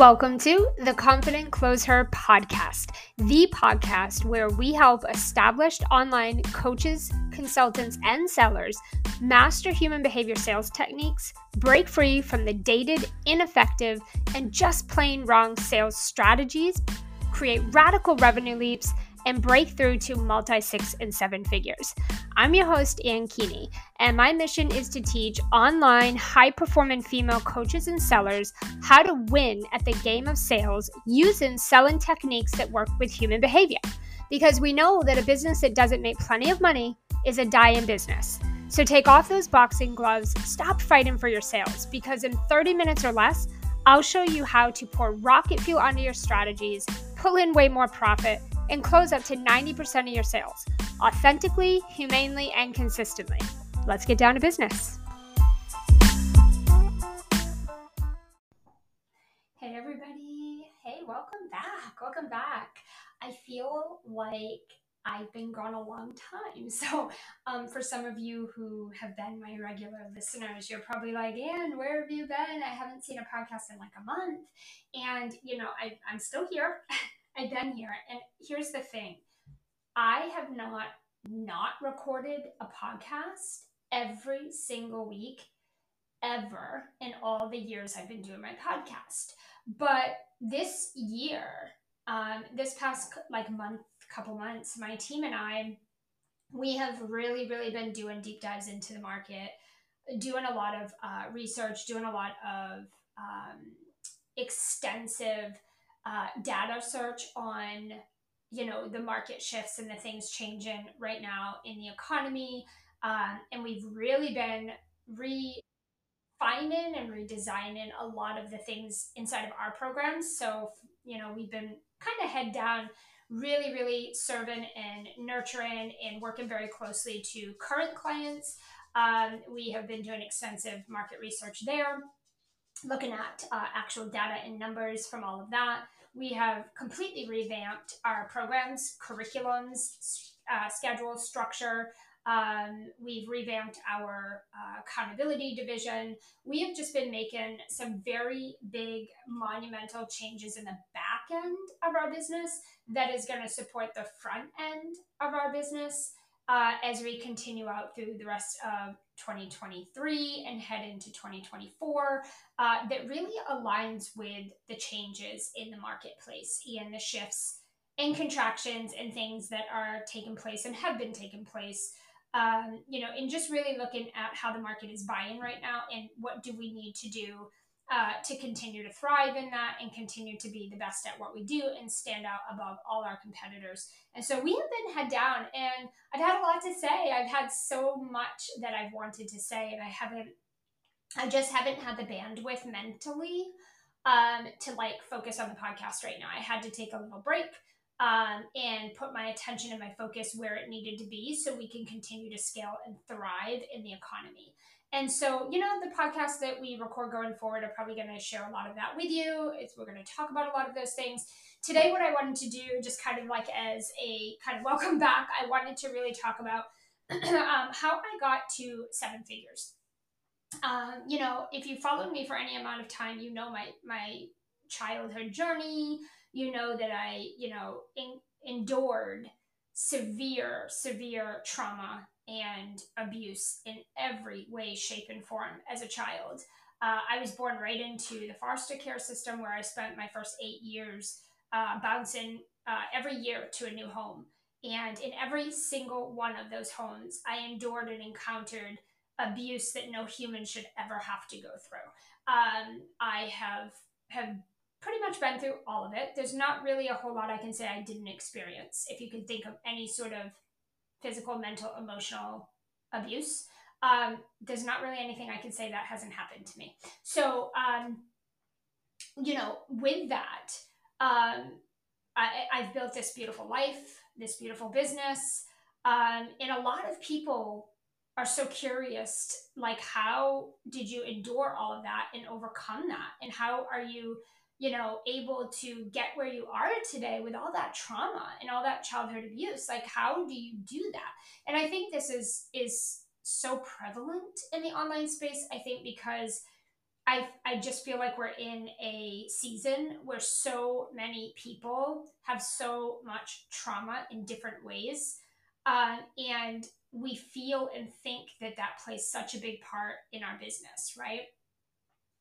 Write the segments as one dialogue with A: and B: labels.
A: Welcome to the Confident Closer podcast, the podcast where we help established online coaches, consultants, and sellers master human behavior sales techniques, break free from the dated, ineffective, and just plain wrong sales strategies, create radical revenue leaps and break through to multi six and seven figures. I'm your host, Ann Keaney, and my mission is to teach online high performing female coaches and sellers how to win at the game of sales using selling techniques that work with human behavior. Because we know that a business that doesn't make plenty of money is a dying business. So take off those boxing gloves, stop fighting for your sales, because in 30 minutes or less, I'll show you how to pour rocket fuel onto your strategies, pull in way more profit, and close up to 90% of your sales authentically, humanely, and consistently. Let's get down to business. Hey, everybody. Hey, welcome back. Welcome back. I feel like I've been gone a long time. So, um, for some of you who have been my regular listeners, you're probably like, Ann, where have you been? I haven't seen a podcast in like a month. And, you know, I, I'm still here. I've been here. And here's the thing I have not not recorded a podcast every single week ever in all the years I've been doing my podcast. But this year, um, this past like month, couple months, my team and I, we have really, really been doing deep dives into the market, doing a lot of uh, research, doing a lot of um, extensive uh, data search on you know the market shifts and the things changing right now in the economy. Um, and we've really been refining and redesigning a lot of the things inside of our programs. So you know we've been kind of head down really really serving and nurturing and working very closely to current clients. Um, we have been doing extensive market research there looking at uh, actual data and numbers from all of that. We have completely revamped our programs, curriculums, uh, schedule, structure. Um, we've revamped our uh, accountability division. We have just been making some very big, monumental changes in the back end of our business that is going to support the front end of our business uh, as we continue out through the rest of 2023 and head into 2024 uh, that really aligns with the changes in the marketplace and the shifts and contractions and things that are taking place and have been taking place um, you know and just really looking at how the market is buying right now and what do we need to do uh, to continue to thrive in that and continue to be the best at what we do and stand out above all our competitors. And so we have been head down, and I've had a lot to say. I've had so much that I've wanted to say, and I haven't, I just haven't had the bandwidth mentally um, to like focus on the podcast right now. I had to take a little break. Um, and put my attention and my focus where it needed to be so we can continue to scale and thrive in the economy. And so, you know, the podcast that we record going forward are probably going to share a lot of that with you. It's, we're going to talk about a lot of those things. Today, what I wanted to do, just kind of like as a kind of welcome back, I wanted to really talk about um, how I got to seven figures. Um, you know, if you followed me for any amount of time, you know my my childhood journey. You know that I, you know, in, endured severe, severe trauma and abuse in every way, shape, and form as a child. Uh, I was born right into the foster care system where I spent my first eight years uh, bouncing uh, every year to a new home. And in every single one of those homes, I endured and encountered abuse that no human should ever have to go through. Um, I have have pretty much been through all of it. There's not really a whole lot I can say I didn't experience. If you can think of any sort of physical, mental, emotional abuse. Um, there's not really anything I can say that hasn't happened to me. So, um, you know, with that, um, I, I've built this beautiful life, this beautiful business. Um, and a lot of people are so curious like how did you endure all of that and overcome that and how are you you know, able to get where you are today with all that trauma and all that childhood abuse. Like, how do you do that? And I think this is is so prevalent in the online space. I think because I, I just feel like we're in a season where so many people have so much trauma in different ways. Um, and we feel and think that that plays such a big part in our business, right?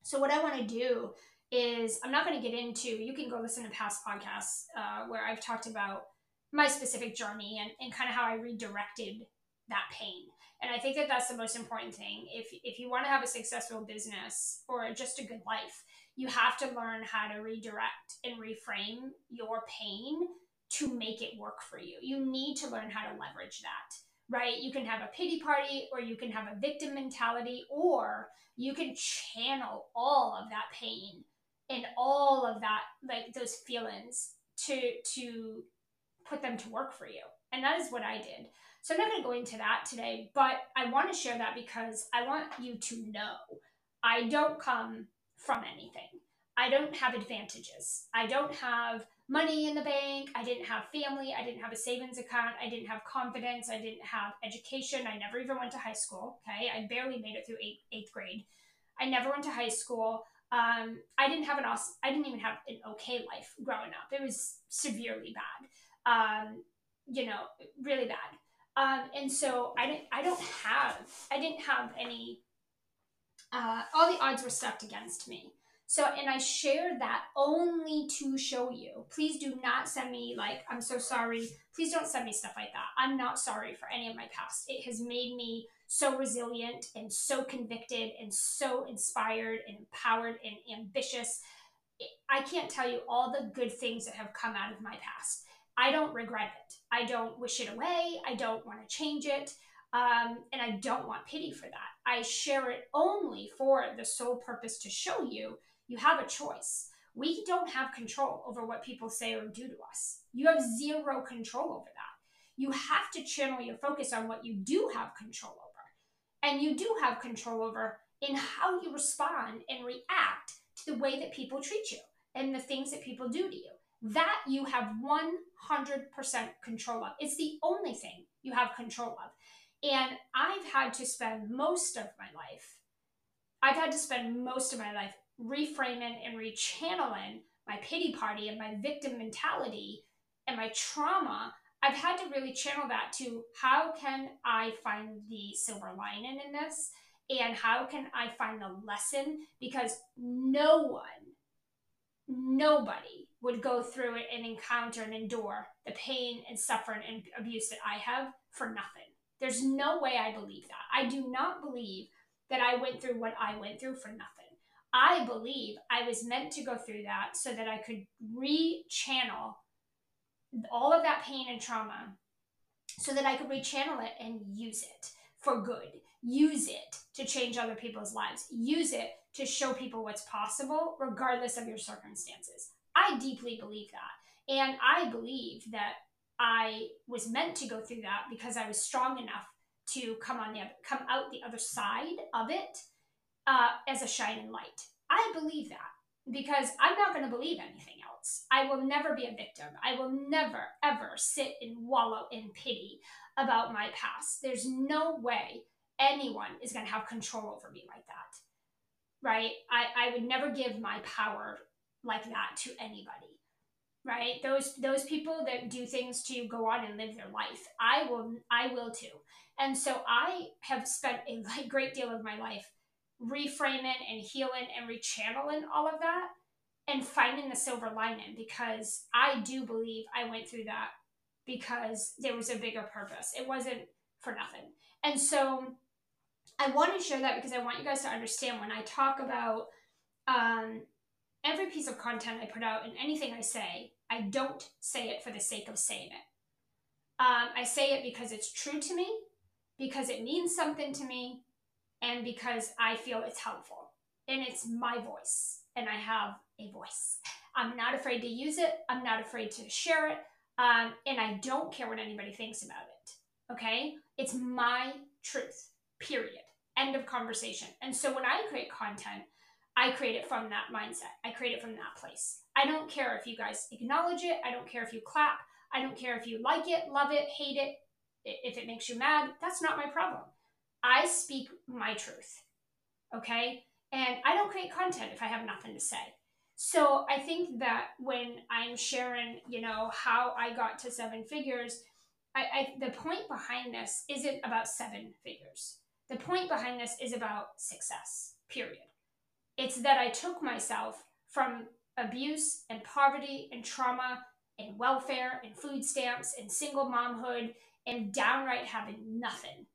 A: So, what I want to do is I'm not going to get into, you can go listen to past podcasts uh, where I've talked about my specific journey and, and kind of how I redirected that pain. And I think that that's the most important thing. If, if you want to have a successful business or just a good life, you have to learn how to redirect and reframe your pain to make it work for you. You need to learn how to leverage that, right? You can have a pity party or you can have a victim mentality or you can channel all of that pain and all of that like those feelings to to put them to work for you. And that is what I did. So I'm not going to go into that today, but I want to share that because I want you to know I don't come from anything. I don't have advantages. I don't have money in the bank. I didn't have family. I didn't have a savings account. I didn't have confidence. I didn't have education. I never even went to high school. Okay. I barely made it through eighth, eighth grade. I never went to high school. Um, I didn't have an awesome, I didn't even have an okay life growing up. It was severely bad. Um, you know, really bad. Um, and so I didn't, I don't have, I didn't have any, uh, all the odds were stacked against me. So, and I share that only to show you. Please do not send me, like, I'm so sorry. Please don't send me stuff like that. I'm not sorry for any of my past. It has made me so resilient and so convicted and so inspired and empowered and ambitious. I can't tell you all the good things that have come out of my past. I don't regret it. I don't wish it away. I don't want to change it. Um, and I don't want pity for that. I share it only for the sole purpose to show you you have a choice. We don't have control over what people say or do to us. You have zero control over that. You have to channel your focus on what you do have control over. And you do have control over in how you respond and react to the way that people treat you and the things that people do to you. That you have 100% control of. It's the only thing you have control of. And I've had to spend most of my life, I've had to spend most of my life reframing and rechanneling my pity party and my victim mentality and my trauma. I've had to really channel that to how can I find the silver lining in this? And how can I find the lesson? Because no one, nobody would go through it and encounter and endure the pain and suffering and abuse that I have for nothing. There's no way I believe that. I do not believe that I went through what I went through for nothing. I believe I was meant to go through that so that I could re-channel all of that pain and trauma so that I could re-channel it and use it for good. Use it to change other people's lives. Use it to show people what's possible regardless of your circumstances. I deeply believe that. And I believe that I was meant to go through that because I was strong enough to come on the come out the other side of it uh, as a shining light. I believe that because I'm not going to believe anything I will never be a victim. I will never, ever sit and wallow in pity about my past. There's no way anyone is going to have control over me like that. Right? I, I would never give my power like that to anybody. Right? Those those people that do things to go on and live their life. I will I will too. And so I have spent a great deal of my life reframing and healing and rechanneling all of that and finding the silver lining because I do believe I went through that because there was a bigger purpose. It wasn't for nothing. And so I want to share that because I want you guys to understand when I talk about um, every piece of content I put out and anything I say, I don't say it for the sake of saying it. Um, I say it because it's true to me, because it means something to me, and because I feel it's helpful and it's my voice and I have a voice. I'm not afraid to use it. I'm not afraid to share it. Um, and I don't care what anybody thinks about it. Okay? It's my truth, period. End of conversation. And so when I create content, I create it from that mindset. I create it from that place. I don't care if you guys acknowledge it. I don't care if you clap. I don't care if you like it, love it, hate it, if it makes you mad. That's not my problem. I speak my truth. Okay? And I don't create content if I have nothing to say. So I think that when I'm sharing, you know, how I got to seven figures, I, I the point behind this isn't about seven figures. The point behind this is about success, period. It's that I took myself from abuse and poverty and trauma and welfare and food stamps and single momhood and downright having nothing.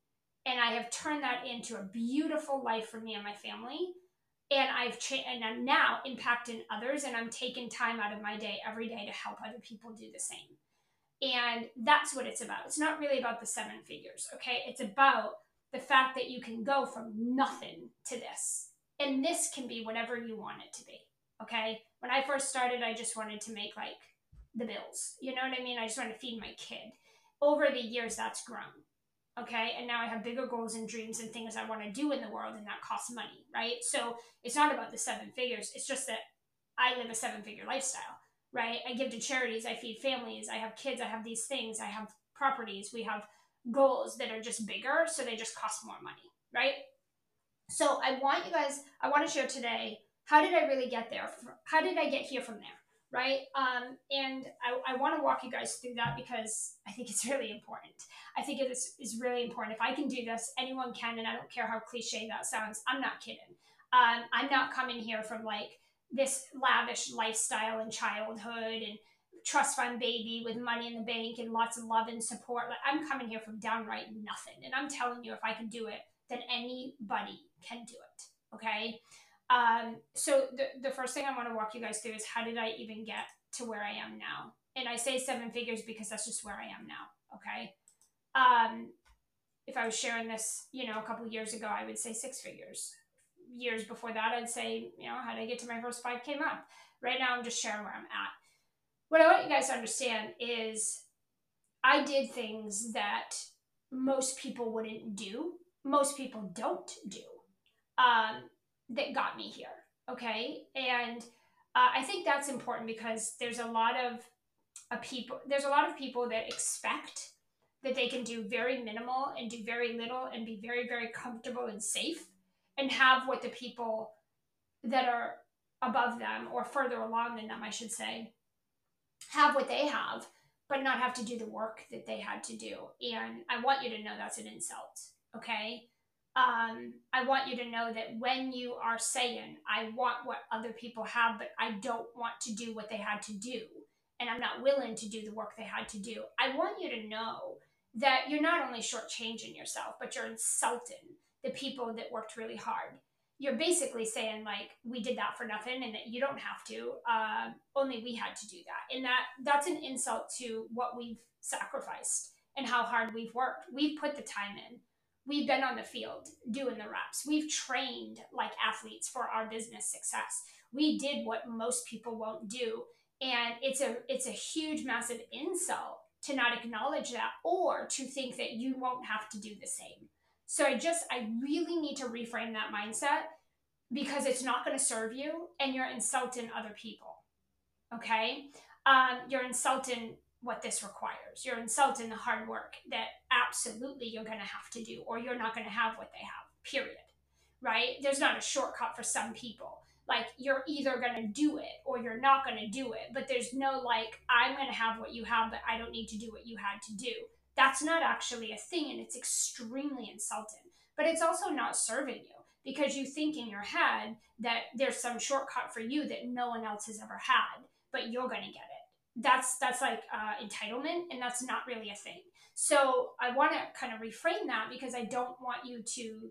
A: And I have turned that into a beautiful life for me and my family. And I've changed, and I'm now impacting others, and I'm taking time out of my day every day to help other people do the same. And that's what it's about. It's not really about the seven figures, okay? It's about the fact that you can go from nothing to this. And this can be whatever you want it to be, okay? When I first started, I just wanted to make like the bills. You know what I mean? I just wanted to feed my kid. Over the years, that's grown. Okay. And now I have bigger goals and dreams and things I want to do in the world, and that costs money, right? So it's not about the seven figures. It's just that I live a seven figure lifestyle, right? I give to charities, I feed families, I have kids, I have these things, I have properties, we have goals that are just bigger, so they just cost more money, right? So I want you guys, I want to share today how did I really get there? How did I get here from there? Right. Um, and I, I want to walk you guys through that because I think it's really important. I think it is, is really important. If I can do this, anyone can. And I don't care how cliche that sounds. I'm not kidding. Um, I'm not coming here from like this lavish lifestyle and childhood and trust fund baby with money in the bank and lots of love and support. Like I'm coming here from downright nothing. And I'm telling you, if I can do it, then anybody can do it. Okay. Um, so the, the first thing I want to walk you guys through is how did I even get to where I am now? And I say seven figures because that's just where I am now. Okay. Um, if I was sharing this, you know, a couple years ago, I would say six figures. Years before that, I'd say, you know, how did I get to my first 5K month? Right now, I'm just sharing where I'm at. What I want you guys to understand is I did things that most people wouldn't do, most people don't do. Um, that got me here. Okay. And uh, I think that's important because there's a lot of a people, there's a lot of people that expect that they can do very minimal and do very little and be very, very comfortable and safe and have what the people that are above them or further along than them, I should say, have what they have, but not have to do the work that they had to do. And I want you to know that's an insult. Okay um, I want you to know that when you are saying, I want what other people have, but I don't want to do what they had to do, and I'm not willing to do the work they had to do, I want you to know that you're not only shortchanging yourself, but you're insulting the people that worked really hard. You're basically saying, like, we did that for nothing and that you don't have to. Uh, only we had to do that. And that that's an insult to what we've sacrificed and how hard we've worked. We've put the time in we've been on the field doing the reps. We've trained like athletes for our business success. We did what most people won't do. And it's a it's a huge massive insult to not acknowledge that or to think that you won't have to do the same. So I just I really need to reframe that mindset because it's not going to serve you and you're insulting other people. Okay? Um, you're insulting what this requires. You're insulting the hard work that absolutely you're going to have to do, or you're not going to have what they have, period. Right? There's not a shortcut for some people. Like, you're either going to do it or you're not going to do it, but there's no like, I'm going to have what you have, but I don't need to do what you had to do. That's not actually a thing, and it's extremely insulting. But it's also not serving you because you think in your head that there's some shortcut for you that no one else has ever had, but you're going to get it that's that's like uh, entitlement and that's not really a thing. So i want to kind of reframe that because i don't want you to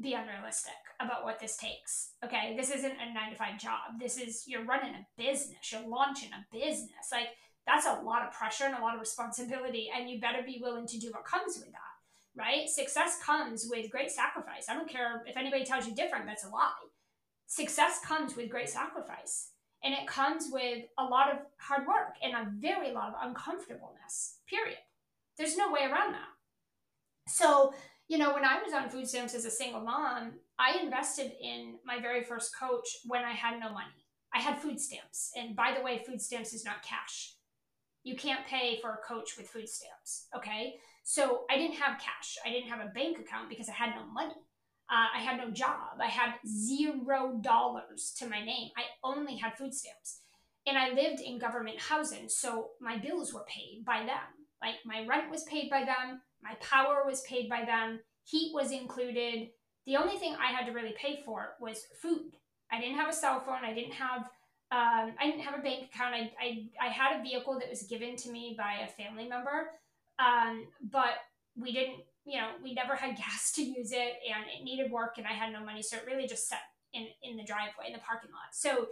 A: be unrealistic about what this takes okay? This isn't a nine to five job. This is you're running a business. You're launching a business. Like that's a lot of pressure and a lot of responsibility and you better be willing to do what comes with that right? Success comes with great sacrifice. I don't care if anybody tells you different that's a lie. Success comes with great sacrifice and it comes with a lot of hard work and a very lot of uncomfortableness, period. There's no way around that. So, you know, when I was on food stamps as a single mom, I invested in my very first coach when I had no money. I had food stamps. And by the way, food stamps is not cash. You can't pay for a coach with food stamps. Okay. So I didn't have cash. I didn't have a bank account because I had no money. Uh, I had no job. I had zero dollars to my name. I only had food stamps. And I lived in government housing, so my bills were paid by them. Like my rent was paid by them, my power was paid by them, heat was included. The only thing I had to really pay for was food. I didn't have a cell phone. I didn't have um, I didn't have a bank account. I, I, I had a vehicle that was given to me by a family member, um, but we didn't, you know, we never had gas to use it and it needed work and I had no money. So it really just sat in, in the driveway, in the parking lot. So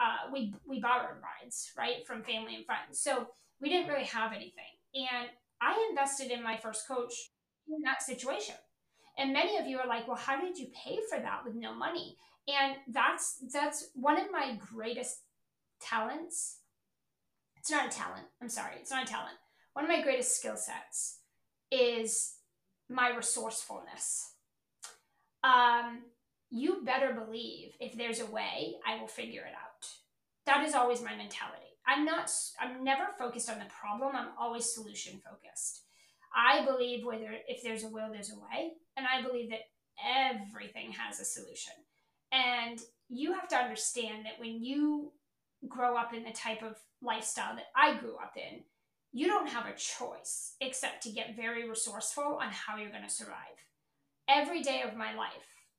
A: uh, we, we borrowed rides, right, from family and friends. So we didn't really have anything. And I invested in my first coach in that situation. And many of you are like, well, how did you pay for that with no money? And that's that's one of my greatest talents. It's not a talent. I'm sorry. It's not a talent. One of my greatest skill sets is my resourcefulness. Um, you better believe if there's a way, I will figure it out. That is always my mentality. I'm not, I'm never focused on the problem. I'm always solution focused. I believe whether if there's a will, there's a way. And I believe that everything has a solution. And you have to understand that when you grow up in the type of lifestyle that I grew up in, you don't have a choice except to get very resourceful on how you're going to survive. Every day of my life,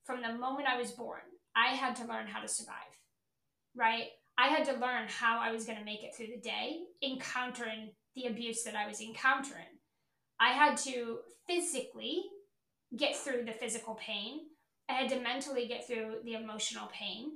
A: from the moment I was born, I had to learn how to survive, right? I had to learn how I was going to make it through the day, encountering the abuse that I was encountering. I had to physically get through the physical pain. I had to mentally get through the emotional pain.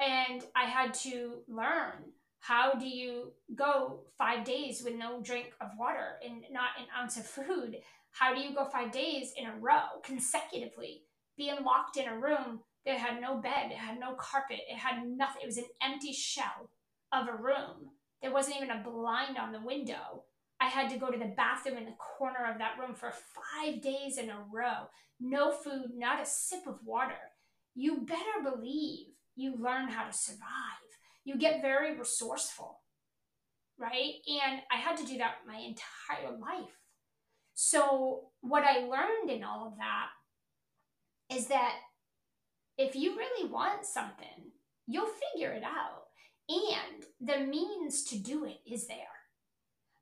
A: And I had to learn how do you go five days with no drink of water and not an ounce of food? How do you go five days in a row consecutively, being locked in a room that had no bed, it had no carpet, it had nothing. It was an empty shell of a room. There wasn't even a blind on the window. I had to go to the bathroom in the corner of that room for five days in a row. No food, not a sip of water. You better believe you learn how to survive. You get very resourceful, right? And I had to do that my entire life. So, what I learned in all of that is that if you really want something, you'll figure it out. And the means to do it is there.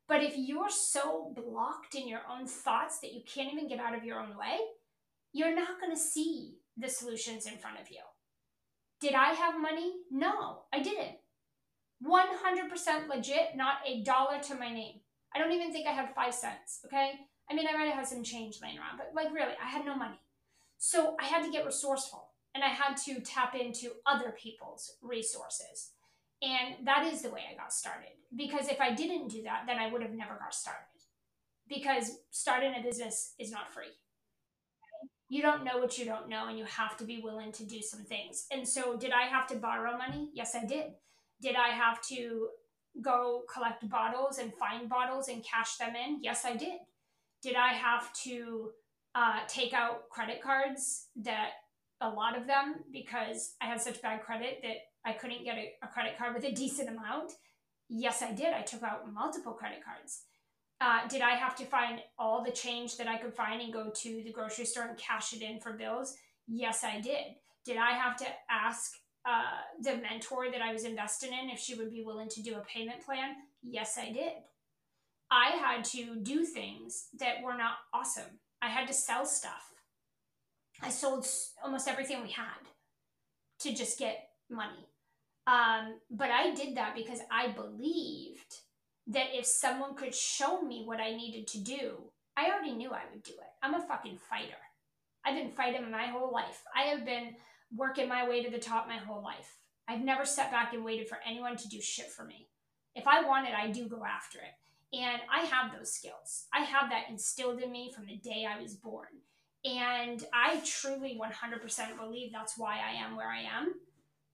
A: But if you're so blocked in your own thoughts that you can't even get out of your own way, you're not going to see the solutions in front of you. Did I have money? No, I didn't. 100% legit, not a dollar to my name. I don't even think I had five cents, okay? I mean, I might have had some change laying around, but like really, I had no money. So I had to get resourceful and I had to tap into other people's resources. And that is the way I got started. Because if I didn't do that, then I would have never got started. Because starting a business is not free. You don't know what you don't know, and you have to be willing to do some things. And so, did I have to borrow money? Yes, I did. Did I have to go collect bottles and find bottles and cash them in? Yes, I did. Did I have to uh, take out credit cards that a lot of them because I had such bad credit that I couldn't get a, a, credit card with a decent amount? Yes, I did. I took out multiple credit cards. Uh, did I have to find all the change that I could find and go to the grocery store and cash it in for bills? Yes, I did. Did I have to ask uh, the mentor that I was investing in if she would be willing to do a payment plan? Yes, I did. I had to do things that were not awesome. I had to sell stuff. I sold almost everything we had to just get money. Um, but I did that because I believed that if someone could show me what I needed to do, I already knew I would do it. I'm a fucking fighter. I've been fighting my whole life. I have been working my way to the top my whole life. I've never sat back and waited for anyone to do shit for me. If I want it, I do go after it. And I have those skills. I have that instilled in me from the day I was born. And I truly 100% believe that's why I am where I am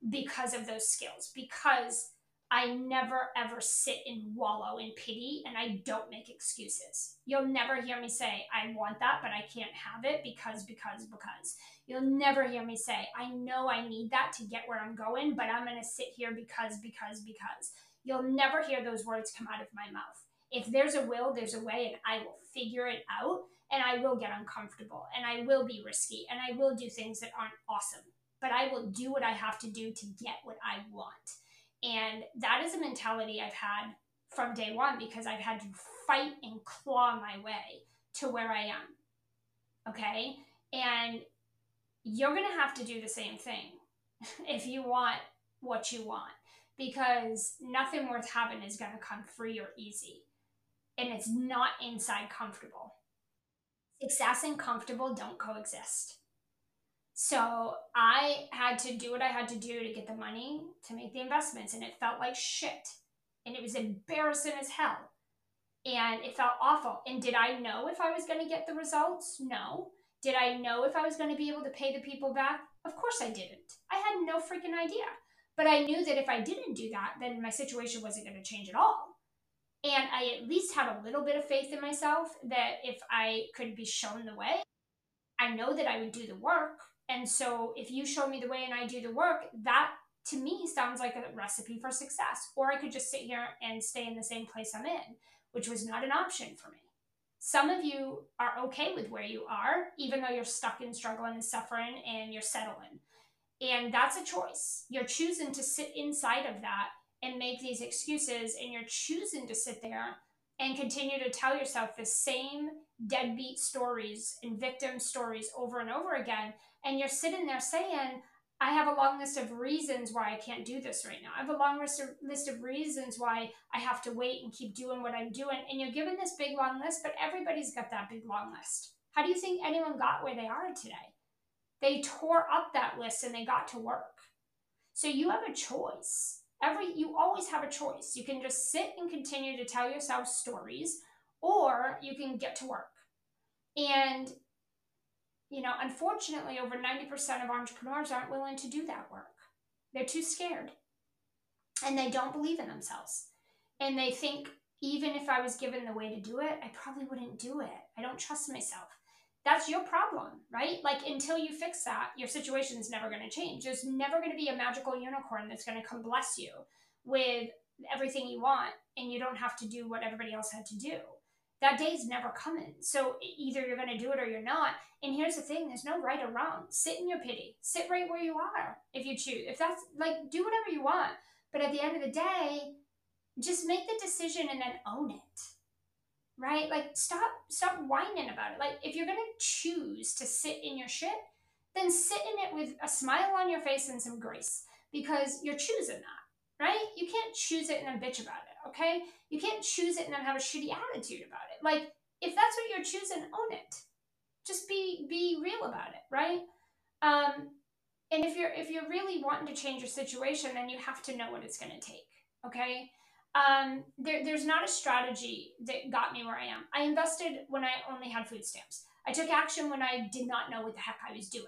A: because of those skills. Because I never ever sit and wallow in pity and I don't make excuses. You'll never hear me say, I want that, but I can't have it because, because, because. You'll never hear me say, I know I need that to get where I'm going, but I'm going to sit here because, because, because. You'll never hear those words come out of my mouth. If there's a will, there's a way, and I will figure it out and I will get uncomfortable and I will be risky and I will do things that aren't awesome. But I will do what I have to do to get what I want. And that is a mentality I've had from day one because I've had to fight and claw my way to where I am. Okay? And you're going to have to do the same thing if you want what you want because nothing worth having is going to come free or easy. And it's not inside comfortable. Success and comfortable don't coexist. So I had to do what I had to do to get the money to make the investments, and it felt like shit. And it was embarrassing as hell. And it felt awful. And did I know if I was going to get the results? No. Did I know if I was going to be able to pay the people back? Of course I didn't. I had no freaking idea. But I knew that if I didn't do that, then my situation wasn't going to change at all. And I at least had a little bit of faith in myself that if I could be shown the way, I know that I would do the work. And so if you show me the way and I do the work, that to me sounds like a recipe for success. Or I could just sit here and stay in the same place I'm in, which was not an option for me. Some of you are okay with where you are, even though you're stuck in struggling and suffering and you're settling. And that's a choice. You're choosing to sit inside of that and make these excuses, and you're choosing to sit there and continue to tell yourself the same deadbeat stories and victim stories over and over again. And you're sitting there saying, I have a long list of reasons why I can't do this right now. I have a long list of, reasons why I have to wait and keep doing what I'm doing. And you're given this big long list, but everybody's got that big long list. How do you think anyone got where they are today? They tore up that list and they got to work. So you have a choice. Every you always have a choice. You can just sit and continue to tell yourself stories or you can get to work. And you know, unfortunately over 90% of entrepreneurs aren't willing to do that work. They're too scared. And they don't believe in themselves. And they think even if I was given the way to do it, I probably wouldn't do it. I don't trust myself that's your problem, right? Like until you fix that, your situation is never going to change. There's never going to be a magical unicorn that's going to come bless you with everything you want and you don't have to do what everybody else had to do. That day's never coming. So either you're going to do it or you're not. And here's the thing there's no right or wrong. Sit in your pity. Sit right where you are if you choose. If that's like, do whatever you want. But at the end of the day, just make the decision and then own it right? Like stop stop whining about it. Like if you're gonna choose to sit in your shit, then sit in it with a smile on your face and some grace because you're choosing that, right? You can't choose it and then bitch about it, okay? You can't choose it and then have a shitty attitude about it. Like if that's what you're choosing, own it. Just be be real about it, right? Um, and if you're if you're really wanting to change your situation, then you have to know what it's going to take. Okay, um, there, there's not a strategy that got me where I am. I invested when I only had food stamps. I took action when I did not know what the heck I was doing.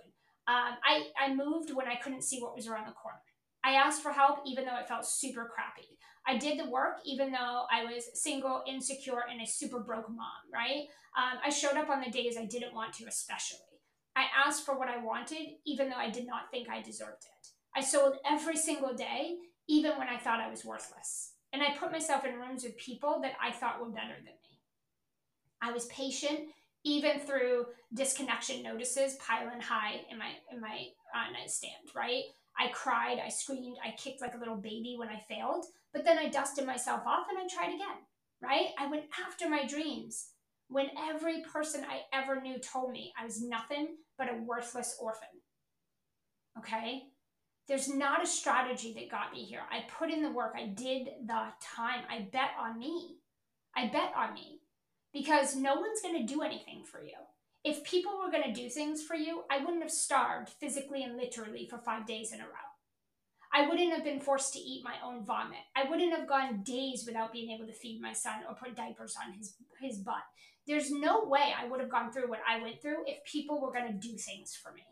A: Um, I, I moved when I couldn't see what was around the corner. I asked for help even though it felt super crappy. I did the work even though I was single, insecure, and a super broke mom, right? Um, I showed up on the days I didn't want to, especially. I asked for what I wanted even though I did not think I deserved it. I sold every single day, even when I thought I was worthless and I put myself in rooms with people that I thought were better than me. I was patient even through disconnection notices piling high in my in my uh, nightstand, right? I cried, I screamed, I kicked like a little baby when I failed, but then I dusted myself off and I tried again, right? I went after my dreams when every person I ever knew told me I was nothing but a worthless orphan. Okay? There's not a strategy that got me here. I put in the work, I did the time, I bet on me. I bet on me because no one's going to do anything for you. If people were going to do things for you, I wouldn't have starved physically and literally for five days in a row. I wouldn't have been forced to eat my own vomit. I wouldn't have gone days without being able to feed my son or put diapers on his, his butt. There's no way I would have gone through what I went through if people were going to do things for me.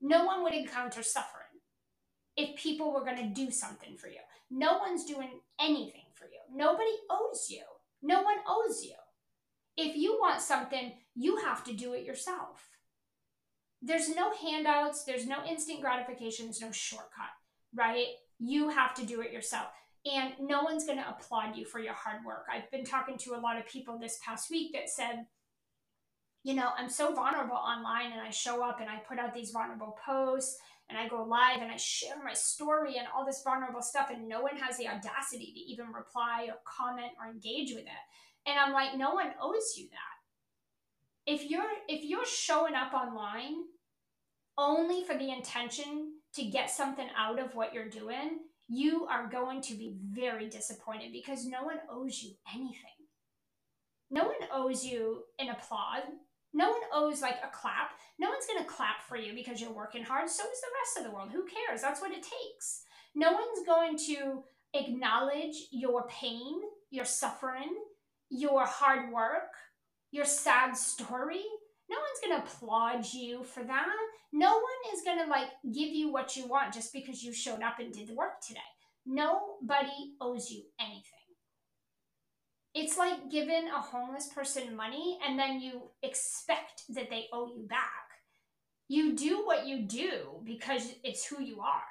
A: No one would encounter suffering if people were going to do something for you. No one's doing anything for you. Nobody owes you. No one owes you. If you want something, you have to do it yourself. There's no handouts, there's no instant gratification, there's no shortcut, right? You have to do it yourself. and no one's going to applaud you for your hard work. I've been talking to a lot of people this past week that said, you know, I'm so vulnerable online and I show up and I put out these vulnerable posts and I go live and I share my story and all this vulnerable stuff and no one has the audacity to even reply or comment or engage with it. And I'm like, no one owes you that. If you're if you're showing up online only for the intention to get something out of what you're doing, you are going to be very disappointed because no one owes you anything. No one owes you an applaud. No one owes like a clap. No one's going to clap for you because you're working hard. So is the rest of the world. Who cares? That's what it takes. No one's going to acknowledge your pain, your suffering, your hard work, your sad story. No one's going to applaud you for that. No one is going to like give you what you want just because you showed up and did the work today. Nobody owes you anything. It's like giving a homeless person money and then you expect that they owe you back. You do what you do because it's who you are.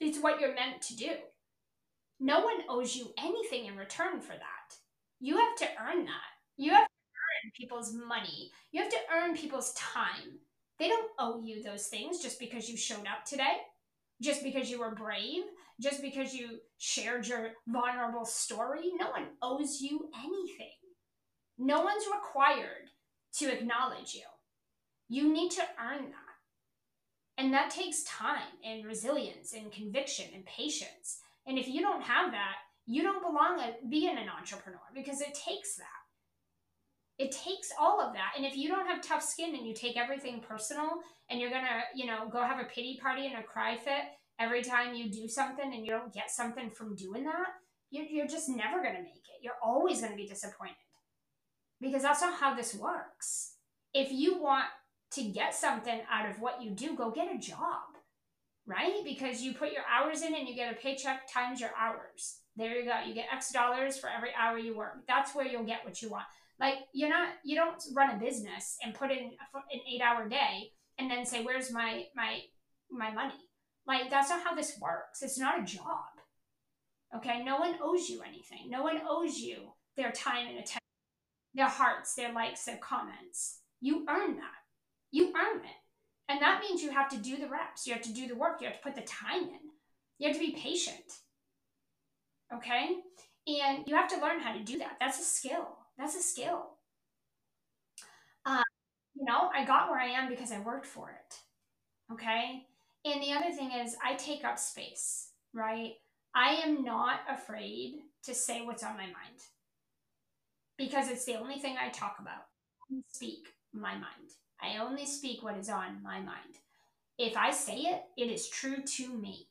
A: It's what you're meant to do. No one owes you anything in return for that. You have to earn that. You have earn people's money. You have to earn people's time. They don't owe you those things just because you showed up today, just because you were brave, just because you shared your vulnerable story. No one owes you anything. No one's required to acknowledge you. You need to earn that. And that takes time and resilience and conviction and patience. And if you don't have that, you don't belong uh, at being an entrepreneur because it takes that it takes all of that. And if you don't have tough skin and you take everything personal and you're to, you know, go have a pity party and a cry fit every time you do something and you don't get something from doing that, you're, you're just never to make it. You're always to be disappointed because that's not how this works. If you want to get something out of what you do, go get a job, right? Because you put your hours in and you get a paycheck times your hours. There you go. You get X dollars for every hour you work. That's where you'll get what you want. Like you're not you don't run a business and put in an eight hour day and then say where's my my my money. Like that's not how this works. It's not a job. Okay, no one owes you anything. No one owes you their time and attention, their hearts, their likes, their comments. You earn that. You earn it. And that means you have to do the reps. You have to do the work. You have to put the time in. You have to be patient. Okay? And you have to learn how to do that. That's a skill. That's a skill. Um, you know, I got where I am because I worked for it. Okay. And the other thing is, I take up space, right? I am not afraid to say what's on my mind because it's the only thing I talk about. I speak my mind. I only speak what is on my mind. If I say it, it is true to me.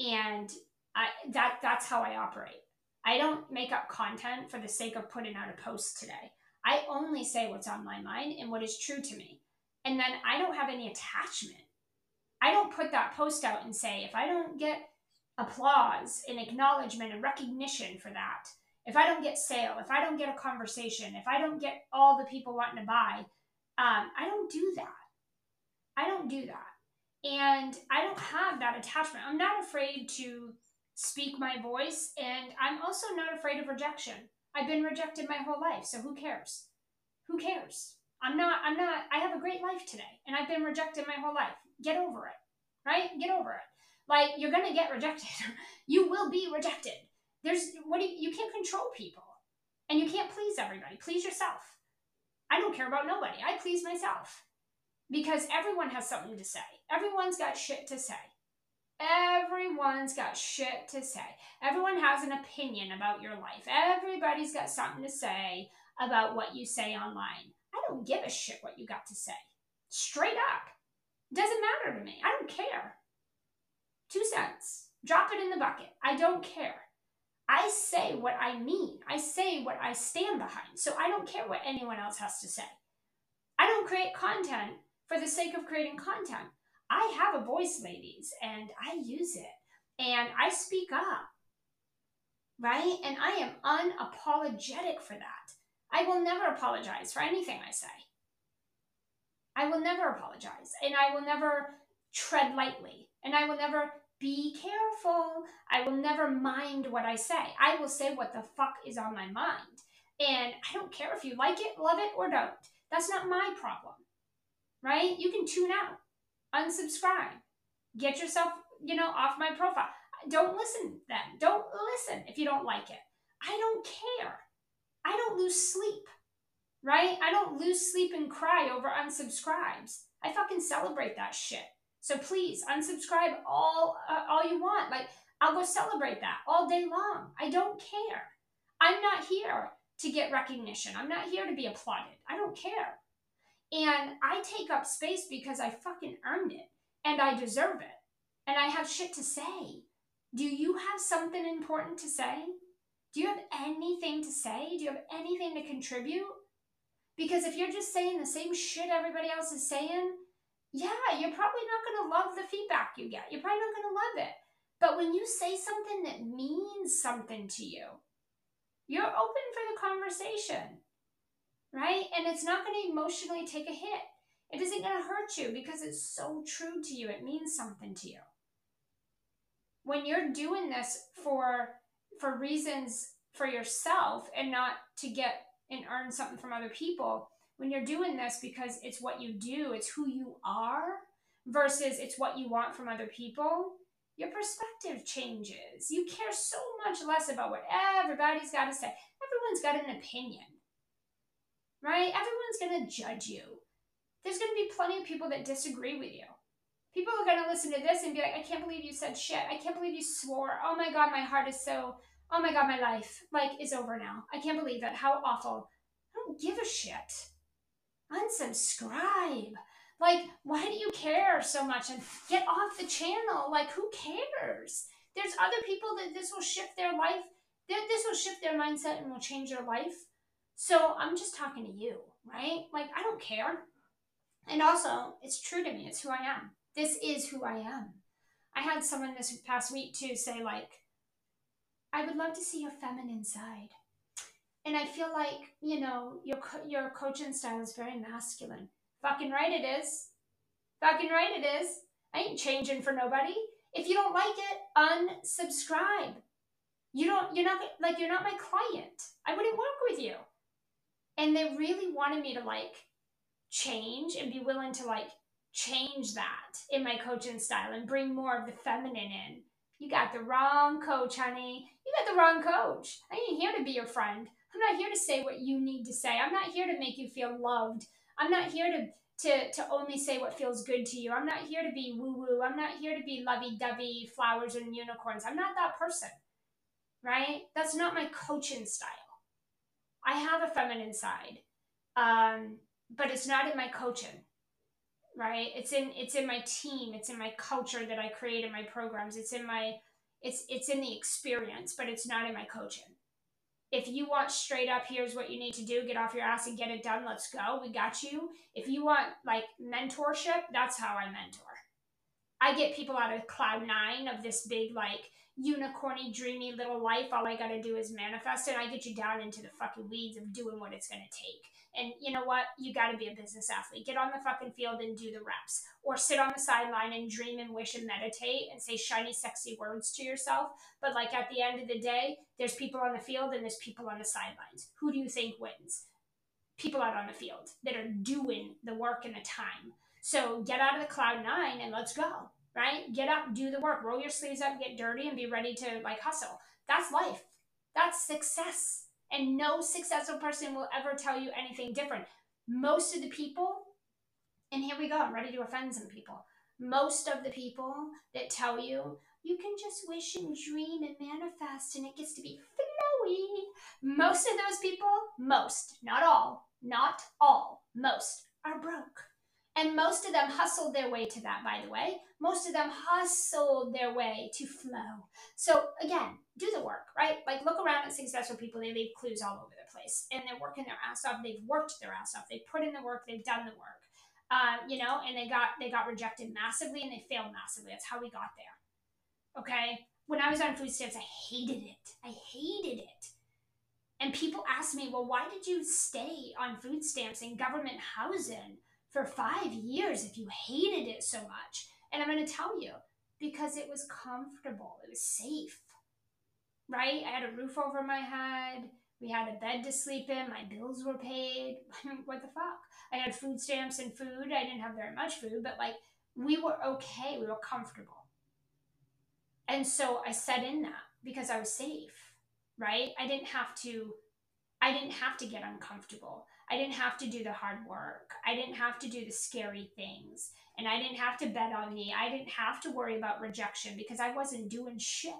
A: And I, that that's how I operate. I don't make up content for the sake of putting out a post today. I only say what's on my mind and what is true to me. And then I don't have any attachment. I don't put that post out and say, if I don't get applause and acknowledgement and recognition for that, if I don't get sale, if I don't get a conversation, if I don't get all the people wanting to buy, um, I don't do that. I don't do that. And I don't have that attachment. I'm not afraid to speak my voice, and I'm also not afraid of rejection. I've been rejected my whole life, so who cares? Who cares? I'm not, I'm not, I have a great life today, and I've been rejected my whole life. Get over it, right? Get over it. Like, you're gonna get rejected. you will be rejected. There's, what do you, you can't control people, and you can't please everybody. Please yourself. I don't care about nobody. I please myself because everyone has something to say. Everyone's got shit to say. Everyone's got shit to say. Everyone has an opinion about your life. Everybody's got something to say about what you say online. I don't give a shit what you got to say. Straight up. Doesn't matter to me. I don't care. Two cents. Drop it in the bucket. I don't care. I say what I mean. I say what I stand behind. So I don't care what anyone else has to say. I don't create content for the sake of creating content. I have a voice, ladies, and I use it and I speak up, right? And I am unapologetic for that. I will never apologize for anything I say. I will never apologize and I will never tread lightly and I will never be careful. I will never mind what I say. I will say what the fuck is on my mind. And I don't care if you like it, love it, or don't. That's not my problem. Right? You can tune out, unsubscribe, get yourself, you know, off my profile. Don't listen then. Don't listen if you don't like it. I don't care. I don't lose sleep. Right? I don't lose sleep and cry over unsubscribes. I fucking celebrate that shit. So please unsubscribe all uh, all you want. Like I'll go celebrate that all day long. I don't care. I'm not here to get recognition. I'm not here to be applauded. I don't care. And I take up space because I fucking earned it and I deserve it. And I have shit to say. Do you have something important to say? Do you have anything to say? Do you have anything to contribute? Because if you're just saying the same shit everybody else is saying, yeah, you're probably not going to love the feedback you get. You're probably not going to love it. But when you say something that means something to you, you're open for the conversation, right? And it's not going to emotionally take a hit. It isn't going to hurt you because it's so true to you. It means something to you. When you're doing this for for reasons for yourself and not to get and earn something from other people, when you're doing this because it's what you do, it's who you are versus it's what you want from other people, your perspective changes. You care so much less about what everybody's got to say. Everyone's got an opinion, right? Everyone's going to judge you. There's going to be plenty of people that disagree with you. People are going to listen to this and be like, I can't believe you said shit. I can't believe you swore. Oh my God, my heart is so, oh my God, my life, like, is over now. I can't believe it. How awful. I don't give a shit. Unsubscribe. Like, why do you care so much? And get off the channel. Like, who cares? There's other people that this will shift their life. This will shift their mindset and will change their life. So I'm just talking to you, right? Like, I don't care. And also, it's true to me. It's who I am. This is who I am. I had someone this past week too say, like, I would love to see your feminine side. And I feel like, you know, your, your coaching style is very masculine. Fucking right it is. Fucking right it is. I ain't changing for nobody. If you don't like it, unsubscribe. You don't, you're not, like, you're not my client. I wouldn't work with you. And they really wanted me to, like, change and be willing to, like, change that in my coaching style and bring more of the feminine in. You got the wrong coach, honey. You got the wrong coach. I ain't here to be your friend. I'm not here to say what you need to say. I'm not here to make you feel loved. I'm not here to to to only say what feels good to you. I'm not here to be woo woo. I'm not here to be lovey dovey, flowers and unicorns. I'm not that person, right? That's not my coaching style. I have a feminine side, um, but it's not in my coaching, right? It's in it's in my team. It's in my culture that I create in my programs. It's in my it's it's in the experience, but it's not in my coaching if you want straight up, here's what you need to do, get off your ass and get it done, let's go, we got you. If you want like mentorship, that's how I mentor. I get people out of cloud nine of this big, like, unicorny, dreamy little life. All I got to do is manifest it. I get you down into the fucking weeds of doing what it's going to take. And you know what? You got to be a business athlete. Get on the fucking field and do the reps. Or sit on the sideline and dream and wish and meditate and say shiny, sexy words to yourself. But like at the end of the day, there's people on the field and there's people on the sidelines. Who do you think wins? People out on the field that are doing the work and the time. So get out of the cloud nine and let's go, right? Get up, do the work, roll your sleeves up, get dirty, and be ready to like hustle. That's life. That's success. And no successful person will ever tell you anything different. Most of the people, and here we go, I'm ready to offend some people. Most of the people that tell you, you can just wish and dream and manifest and it gets to be flowy. Most of those people, most, not all, not all, most are broke. And most of them hustled their way to that, by the way. Most of them hustled their way to flow. So, again, do the work, right? Like, look around at successful people. They leave clues all over the place. And they're working their ass off. They've worked their ass off. They've put in the work. They've done the work. Uh, you know, and they got they got rejected massively and they failed massively. That's how we got there. Okay? When I was on food stamps, I hated it. I hated it. And people ask me, well, why did you stay on food stamps and government housing? For five years if you hated it so much. And I'm going to tell you, Because it was comfortable, it was safe, right? I had a roof over my head. We had a bed to sleep in. My bills were paid. what the fuck? I had food stamps and food. I didn't have very much food, but like we were okay. We were comfortable. And so I set in that because I was safe, right? I didn't have to I didn't have to get uncomfortable. I didn't have to do the hard work. I didn't have to do the scary things. And I didn't have to bet on me. I didn't have to worry about rejection because I wasn't doing shit.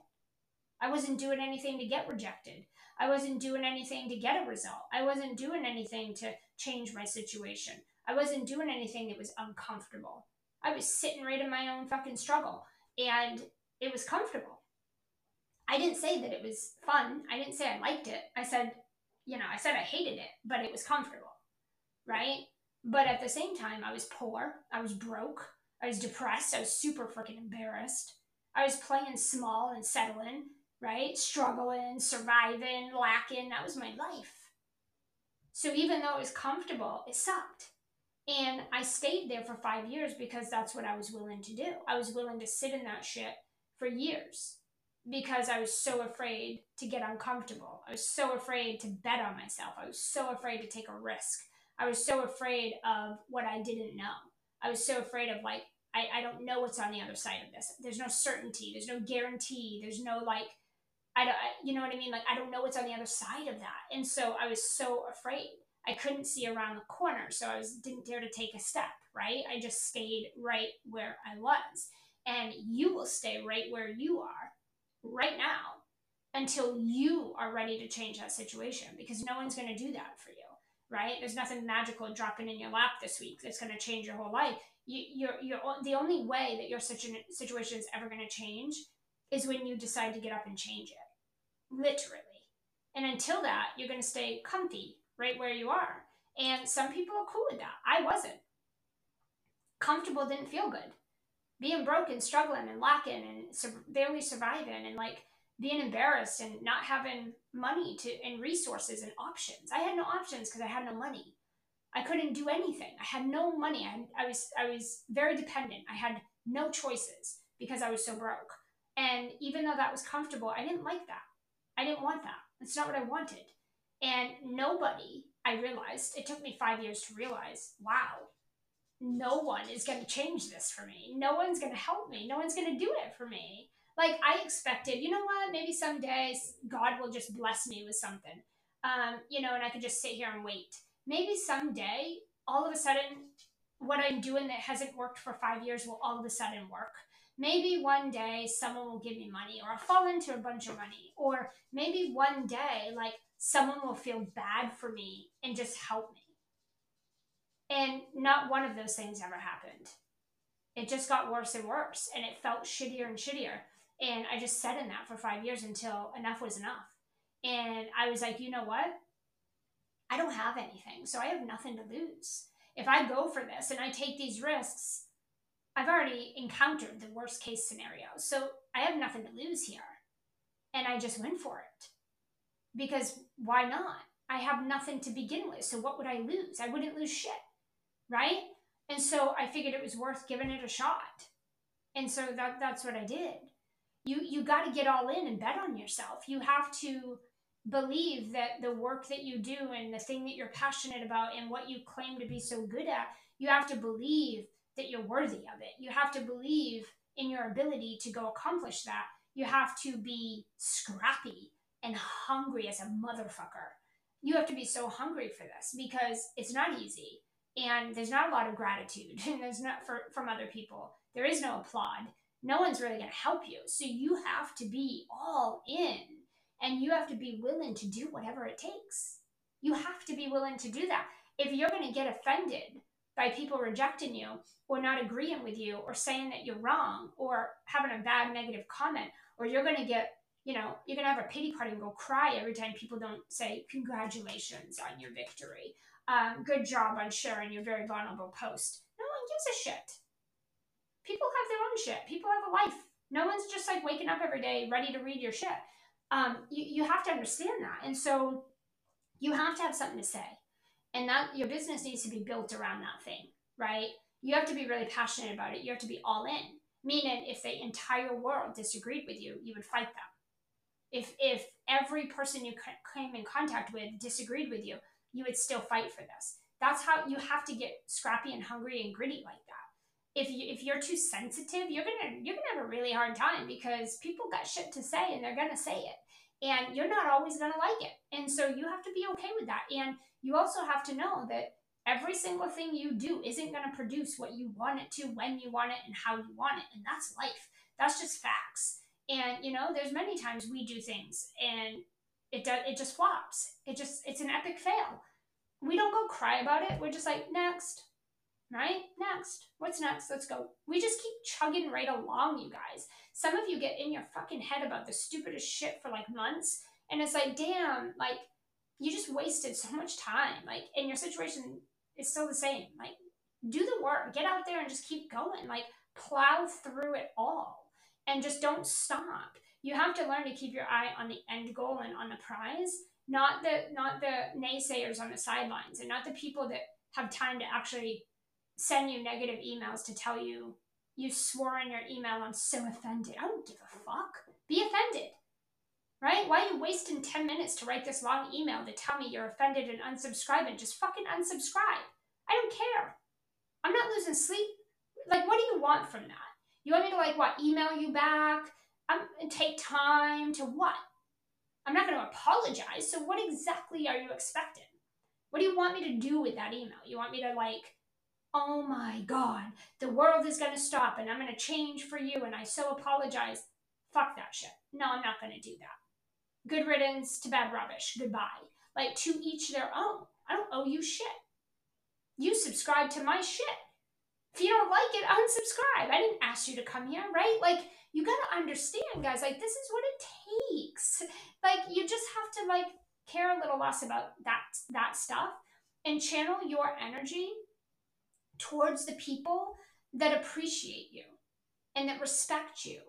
A: I wasn't doing anything to get rejected. I wasn't doing anything to get a result. I wasn't doing anything to change my situation. I wasn't doing anything that was uncomfortable. I was sitting right in my own fucking struggle and it was comfortable. I didn't say that it was fun. I didn't say I liked it. I said, you know, I said I hated it, but it was comfortable, right? But at the same time, I was poor. I was broke. I was depressed. I was super freaking embarrassed. I was playing small and settling right? Struggling, surviving, lacking. That was my life. So even though it was comfortable, it sucked. And I stayed there for five years because that's what I was willing to do. I was willing to sit in that shit for years because I was so afraid to get uncomfortable. I was so afraid to bet on myself. I was so afraid to take a risk. I was so afraid of what I didn't know. I was so afraid of like, I, I don't know what's on the other side of this. There's no certainty. There's no guarantee. There's no like, I don't, you know what I mean? Like, I don't know what's on the other side of that. And so I was so afraid. I couldn't see around the corner. So I was, didn't dare to take a step, right? I just stayed right where I was. And you will stay right where you are right now until you are ready to change that situation because no one's going to do that for you, right? There's nothing magical dropping in your lap this week that's going to change your whole life. You, you're, you're, the only way that your situation is ever going to change is when you decide to get up and change it literally. And until that, you're going to stay comfy right where you are. And some people are cool with that. I wasn't. Comfortable didn't feel good. Being broken, struggling, and lacking, and su- barely surviving, and like being embarrassed and not having money to and resources and options. I had no options because I had no money. I couldn't do anything. I had no money. I, I was I was very dependent. I had no choices because I was so broke. And even though that was comfortable, I didn't like that. I didn't want that. That's not what I wanted. And nobody, I realized, it took me five years to realize, wow, no one is going to change this for me. No one's going to help me. No one's going to do it for me. Like I expected, you know what? Maybe someday God will just bless me with something, um, you know, and I could just sit here and wait. Maybe someday, all of a sudden, what I'm doing that hasn't worked for five years will all of a sudden work maybe one day someone will give me money or I'll fall into a bunch of money. Or maybe one day, like, someone will feel bad for me and just help me. And not one of those things ever happened. It just got worse and worse, and it felt shittier and shittier. And I just sat in that for five years until enough was enough. And I was like, you know what? I don't have anything, so I have nothing to lose. If I go for this and I take these risks, I've already encountered the worst case scenario. So I have nothing to lose here. And I just went for it. Because why not? I have nothing to begin with. So what would I lose? I wouldn't lose shit. Right? And so I figured it was worth giving it a shot. And so that, that's what I did. You you got to get all in and bet on yourself. You have to believe that the work that you do and the thing that you're passionate about and what you claim to be so good at, you have to believe that you're worthy of it. You have to believe in your ability to go accomplish that. You have to be scrappy and hungry as a motherfucker. You have to be so hungry for this because it's not easy and there's not a lot of gratitude and there's not for, from other people. There is no applaud. No one's really going to help you. So you have to be all in and you have to be willing to do whatever it takes. You have to be willing to do that. If you're going to get offended by people rejecting you or not agreeing with you or saying that you're wrong or having a bad negative comment or you're going to get you know you're going to have a pity party and go cry every time people don't say congratulations on your victory um, good job on sharing your very vulnerable post no one gives a shit people have their own shit. People have a life. No one's just like waking up every day ready to read your shit. Um, you, you have to understand that. And so you have to have something to say. And that your business needs to be built around that thing right? You have to be really passionate about it. You have to be all in. Meaning, if the entire world disagreed with you, you would fight them. If if every person you came in contact with disagreed with you, you would still fight for this. That's how you have to get scrappy and hungry and gritty like that. If you if you're too sensitive, you're gonna you're gonna have a really hard time because people got shit to say and they're gonna say it. And you're not always gonna like it. And so you have to be okay with that. And you also have to know that every single thing you do isn't gonna produce what you want it to, when you want it, and how you want it. And that's life. That's just facts. And you know, there's many times we do things and it does it just flops. It just it's an epic fail. We don't go cry about it. We're just like, next, right? Next. What's next? Let's go. We just keep chugging right along, you guys. Some of you get in your fucking head about the stupidest shit for like months, and it's like, damn, like you just wasted so much time. Like, and your situation is still the same. Like, do the work, get out there and just keep going. Like, plow through it all and just don't stop. You have to learn to keep your eye on the end goal and on the prize, not the not the naysayers on the sidelines and not the people that have time to actually send you negative emails to tell you you swore in your email, I'm so offended. I don't give a fuck. Be offended. Right? Why are you wasting 10 minutes to write this long email to tell me you're offended and unsubscribe and just fucking unsubscribe? I don't care. I'm not losing sleep. Like, what do you want from that? You want me to, like, what, email you back? Um, take time to what? I'm not going to apologize. So, what exactly are you expecting? What do you want me to do with that email? You want me to, like, oh my God, the world is going to stop and I'm going to change for you and I so apologize. Fuck that shit. No, I'm not going to do that. Good riddance to bad rubbish. Goodbye. Like, to each their own. I don't owe you shit. You subscribe to my shit. If you don't like it, unsubscribe. I didn't ask you to come here, right? Like, you gotta understand, guys, like, this is what it takes. Like, you just have to, like, care a little less about that, that stuff and channel your energy towards the people that appreciate you and that respect you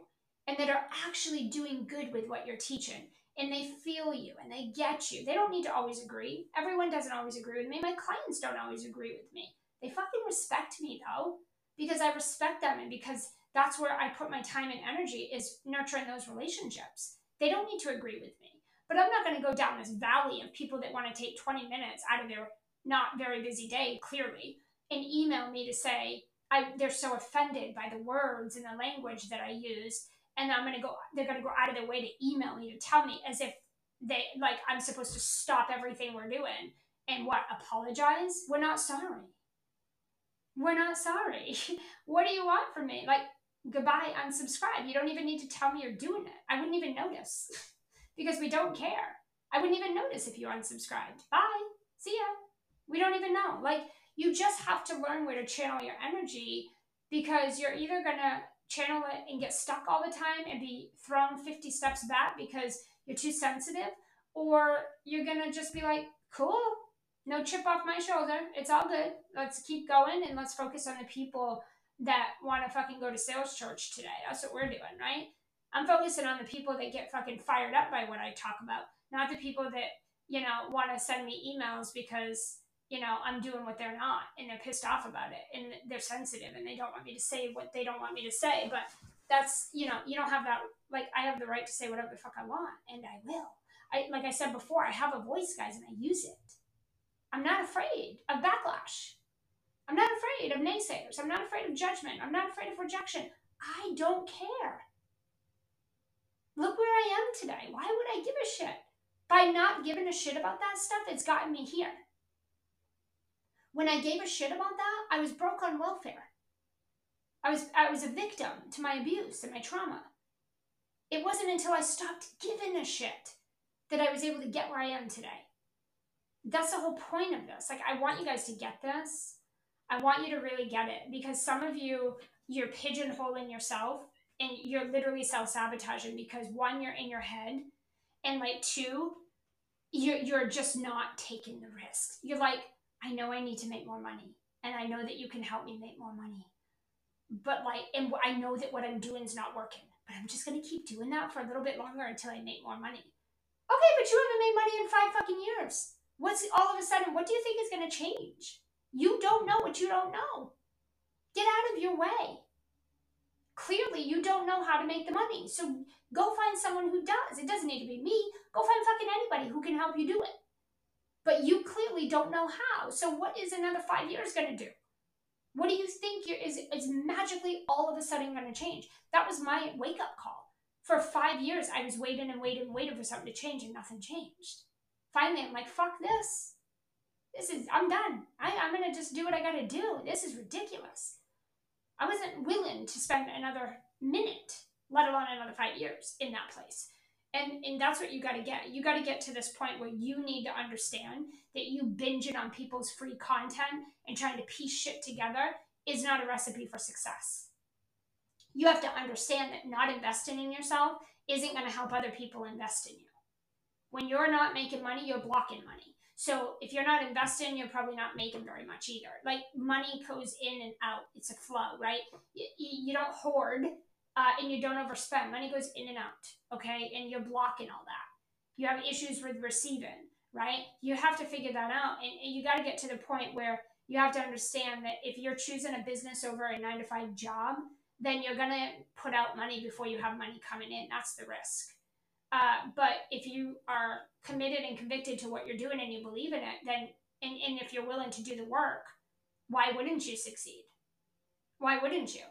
A: and that are actually doing good with what you're teaching and they feel you and they get you. They don't need to always agree. Everyone doesn't always agree with me. My clients don't always agree with me. They fucking respect me though because I respect them and because that's where I put my time and energy is nurturing those relationships. They don't need to agree with me. But I'm not going to go down this valley of people that want to take 20 minutes out of their not very busy day, clearly, and email me to say I, they're so offended by the words and the language that I use, and I'm gonna go. They're gonna go out of their way to email me to tell me as if they like I'm supposed to stop everything we're doing and what apologize. We're not sorry. We're not sorry. what do you want from me? Like goodbye, unsubscribe. You don't even need to tell me you're doing it. I wouldn't even notice because we don't care. I wouldn't even notice if you unsubscribed. Bye. See ya. We don't even know. Like you just have to learn where to channel your energy because you're either going to channel it and get stuck all the time and be thrown 50 steps back because you're too sensitive, or you're going to just be like, cool, no chip off my shoulder. It's all good. Let's keep going and let's focus on the people that want to fucking go to sales church today. That's what we're doing, right? I'm focusing on the people that get fucking fired up by what I talk about, not the people that, you know, want to send me emails because you know, I'm doing what they're not and they're pissed off about it and they're sensitive and they don't want me to say what they don't want me to say. But that's, you know, you don't have that, like, I have the right to say whatever the fuck I want and I will. I, like I said before, I have a voice, guys, and I use it. I'm not afraid of backlash. I'm not afraid of naysayers. I'm not afraid of judgment. I'm not afraid of rejection. I don't care. Look where I am today. Why would I give a shit? By not giving a shit about that stuff, it's gotten me here. When I gave a shit about that, I was broke on welfare. I was I was a victim to my abuse and my trauma. It wasn't until I stopped giving a shit that I was able to get where I am today. That's the whole point of this. Like I want you guys to get this. I want you to really get it because some of you you're pigeonholing yourself and you're literally self-sabotaging because one you're in your head and like two you're, you're just not taking the risks. You're like I know I need to make more money and I know that you can help me make more money. But like, and I know that what I'm doing is not working, but I'm just going to keep doing that for a little bit longer until I make more money. Okay, but you haven't made money in five fucking years. What's all of a sudden, what do you think is going to change? You don't know what you don't know. Get out of your way. clearly you don't know how to make the money. So go find someone who does. It doesn't need to be me. Go find fucking anybody who can help you do it. But you clearly don't know how. So what is another five years going to do? What do you think is, is magically all of a sudden going to change? That was my wake up call. For five years, I was waiting and waiting and waiting for something to change and nothing changed. Finally, I'm like, fuck this. This is, I'm done. I, I'm to just do what I got to do. This is ridiculous. I wasn't willing to spend another minute, let alone another five years in that place. And, and that's what you got to get. You got to get to this point where you need to understand that you binging on people's free content and trying to piece shit together is not a recipe for success. You have to understand that not investing in yourself isn't going to help other people invest in you. When you're not making money, you're blocking money. So if you're not investing, you're probably not making very much either. Like money goes in and out. It's a flow, right? You, you don't hoard uh, and you don't overspend. Money goes in and out, okay? And you're blocking all that. You have issues with receiving, right? You have to figure that out. And, and you got to get to the point where you have to understand that if you're choosing a business over a nine to five job, then you're going to put out money before you have money coming in. That's the risk. Uh, but if you are committed and convicted to what you're doing and you believe in it, then and, and if you're willing to do the work, why wouldn't you succeed? Why wouldn't you?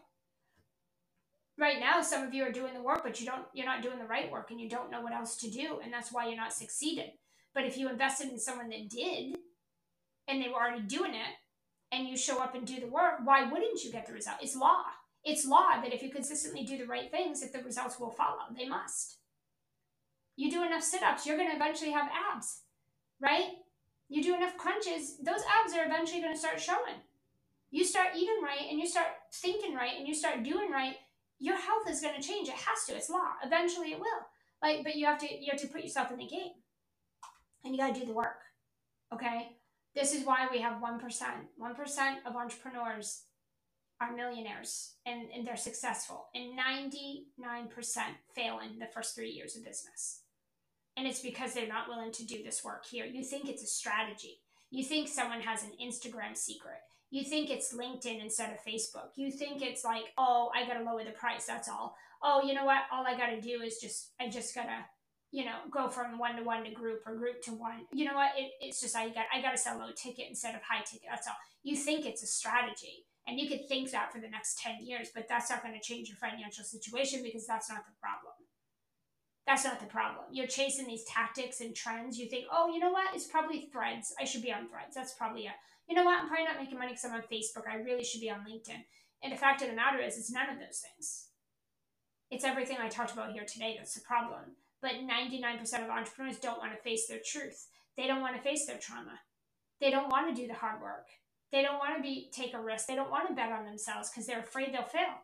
A: Right now, some of you are doing the work, but you don't you're not doing the right work and you don't know what else to do, and that's why you're not succeeding. But if you invested in someone that did and they were already doing it and you show up and do the work, why wouldn't you get the result? It's law. It's law that if you consistently do the right things, that the results will follow. They must. You do enough sit ups, you're going to eventually have abs, right? You do enough crunches, those abs are eventually going to start showing. You start eating right and you start thinking right and you start doing right, your health is going to change. It has to. It's law. Eventually it will. Like, but you have to you have to put yourself in the game. And you got to do the work. Okay? This is why we have 1%. 1% of entrepreneurs are millionaires and, and they're successful. And 99% fail in the first three years of business. And it's because they're not willing to do this work here. You think it's a strategy. You think someone has an Instagram secret. You think it's LinkedIn instead of Facebook. You think it's like, oh, I got to lower the price. That's all. Oh, you know what? All I got to do is just, I just got to, you know, go from one to one to group or group to one. You know what? It, it's just, I got, I got to sell low ticket instead of high ticket. That's all. You think it's a strategy. And you could think that for the next 10 years, but that's not to change your financial situation because that's not the problem. That's not the problem. You're chasing these tactics and trends. You think, oh, you know what? It's probably threads. I should be on threads. That's probably it. You know what? I'm probably not making money because I'm on Facebook. I really should be on LinkedIn. And the fact of the matter is, it's none of those things. It's everything I talked about here today that's the problem. But 99% of entrepreneurs don't want to face their truth. They don't want to face their trauma. They don't want to do the hard work. They don't want to be take a risk. They don't want to bet on themselves because they're afraid they'll fail.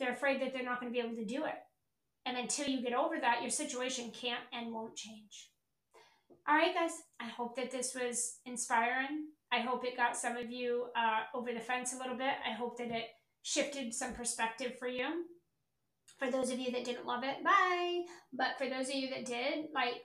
A: They're afraid that they're not going to be able to do it. And until you get over that, your situation can't and won't change. All right, guys, I hope that this was inspiring. I hope it got some of you uh, over the fence a little bit. I hope that it shifted some perspective for you. For those of you that didn't love it, bye. But for those of you that did, like,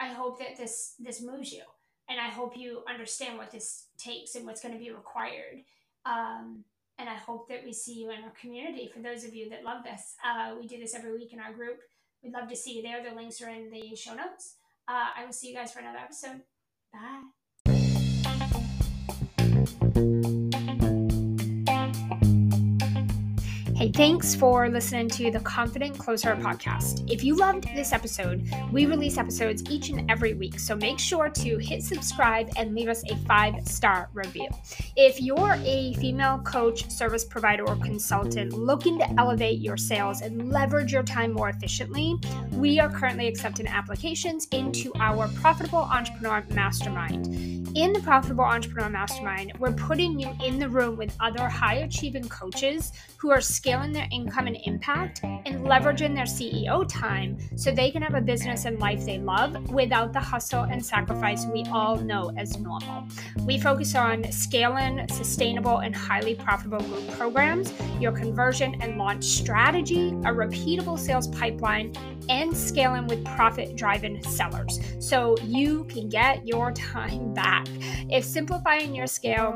A: I hope that this this moves you, and I hope you understand what this takes and what's going to be required. Um, and I hope that we see you in our community. For those of you that love this, uh, we do this every week in our group. We'd love to see you there. The links are in the show notes. Uh, I will see you guys for another episode. Bye. Hey, thanks for listening to the Confident Closer podcast. If you loved this episode, we release episodes each and every week, so make sure to hit subscribe and leave us a five star review. If you're a female coach, service provider, or consultant looking to elevate your sales and leverage your time more efficiently, we are currently accepting applications into our Profitable Entrepreneur Mastermind. In the Profitable Entrepreneur Mastermind, we're putting you in the room with other high achieving coaches who are scaling their income and impact and leveraging their CEO time so they can have a business and life they love without the hustle and sacrifice we all know as normal. We focus on scaling sustainable and highly profitable group programs, your conversion and launch strategy, a repeatable sales pipeline, and scaling with profit driven sellers so you can get your time back. If simplifying your scale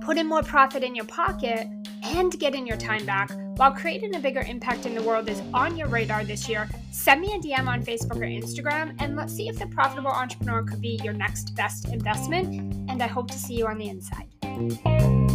A: put in more profit in your pocket, and getting your time back while creating a bigger impact in the world is on your radar this year, send me a DM on Facebook or Instagram and let's see if the profitable entrepreneur could be your next best investment. And I hope to see you on the inside.